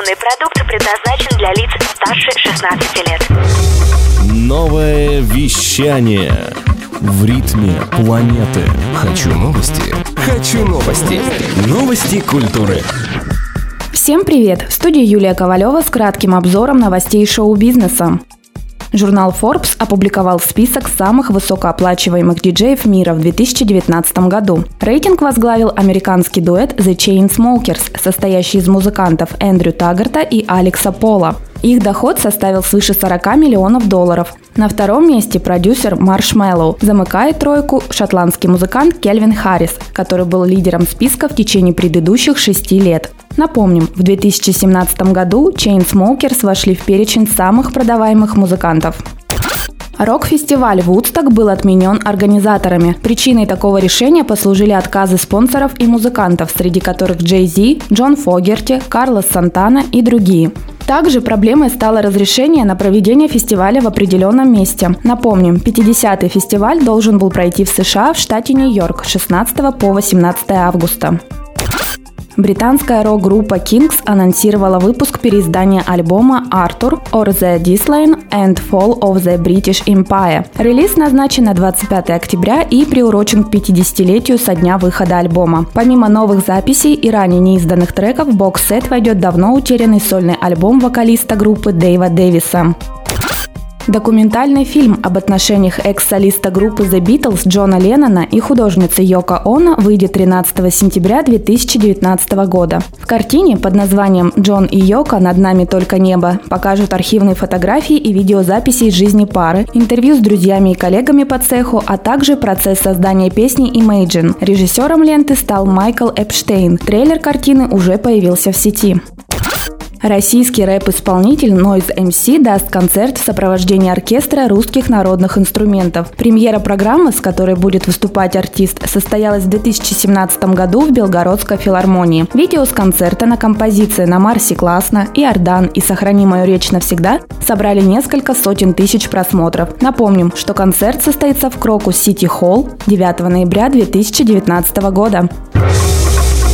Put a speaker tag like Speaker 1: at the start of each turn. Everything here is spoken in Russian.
Speaker 1: Информационный продукт предназначен для лиц старше 16 лет.
Speaker 2: Новое вещание в ритме планеты.
Speaker 3: Хочу новости. Хочу новости. Новости культуры.
Speaker 4: Всем привет! В студии Юлия Ковалева с кратким обзором новостей шоу-бизнеса. Журнал Forbes опубликовал список самых высокооплачиваемых диджеев мира в 2019 году. Рейтинг возглавил американский дуэт The Chainsmokers, состоящий из музыкантов Эндрю Таггарта и Алекса Пола. Их доход составил свыше 40 миллионов долларов. На втором месте продюсер Marshmello. Замыкает тройку шотландский музыкант Кельвин Харрис, который был лидером списка в течение предыдущих шести лет. Напомним, в 2017 году Chainsmokers вошли в перечень самых продаваемых музыкантов. Рок-фестиваль «Вудсток» был отменен организаторами. Причиной такого решения послужили отказы спонсоров и музыкантов, среди которых Джей Зи, Джон Фогерти, Карлос Сантана и другие. Также проблемой стало разрешение на проведение фестиваля в определенном месте. Напомним, 50-й фестиваль должен был пройти в США в штате Нью-Йорк 16 по 18 августа. Британская рок-группа Kings анонсировала выпуск переиздания альбома «Arthur» or the Decline and Fall of the British Empire. Релиз назначен на 25 октября и приурочен к 50-летию со дня выхода альбома. Помимо новых записей и ранее неизданных треков, бокс-сет войдет давно утерянный сольный альбом вокалиста группы Дэйва Дэвиса. Документальный фильм об отношениях экс-солиста группы The Beatles Джона Леннона и художницы Йока Оно выйдет 13 сентября 2019 года. В картине под названием «Джон и Йока. Над нами только небо» покажут архивные фотографии и видеозаписи из жизни пары, интервью с друзьями и коллегами по цеху, а также процесс создания песни Imagine. Режиссером ленты стал Майкл Эпштейн. Трейлер картины уже появился в сети. Российский рэп-исполнитель Noize MC даст концерт в сопровождении оркестра русских народных инструментов. Премьера программы, с которой будет выступать артист, состоялась в 2017 году в Белгородской филармонии. Видео с концерта на композиции «На Марсе классно» «Иордан» и «Сохрани мою речь навсегда» собрали несколько сотен тысяч просмотров. Напомним, что концерт состоится в Крокус Сити Холл 9 ноября 2019 года.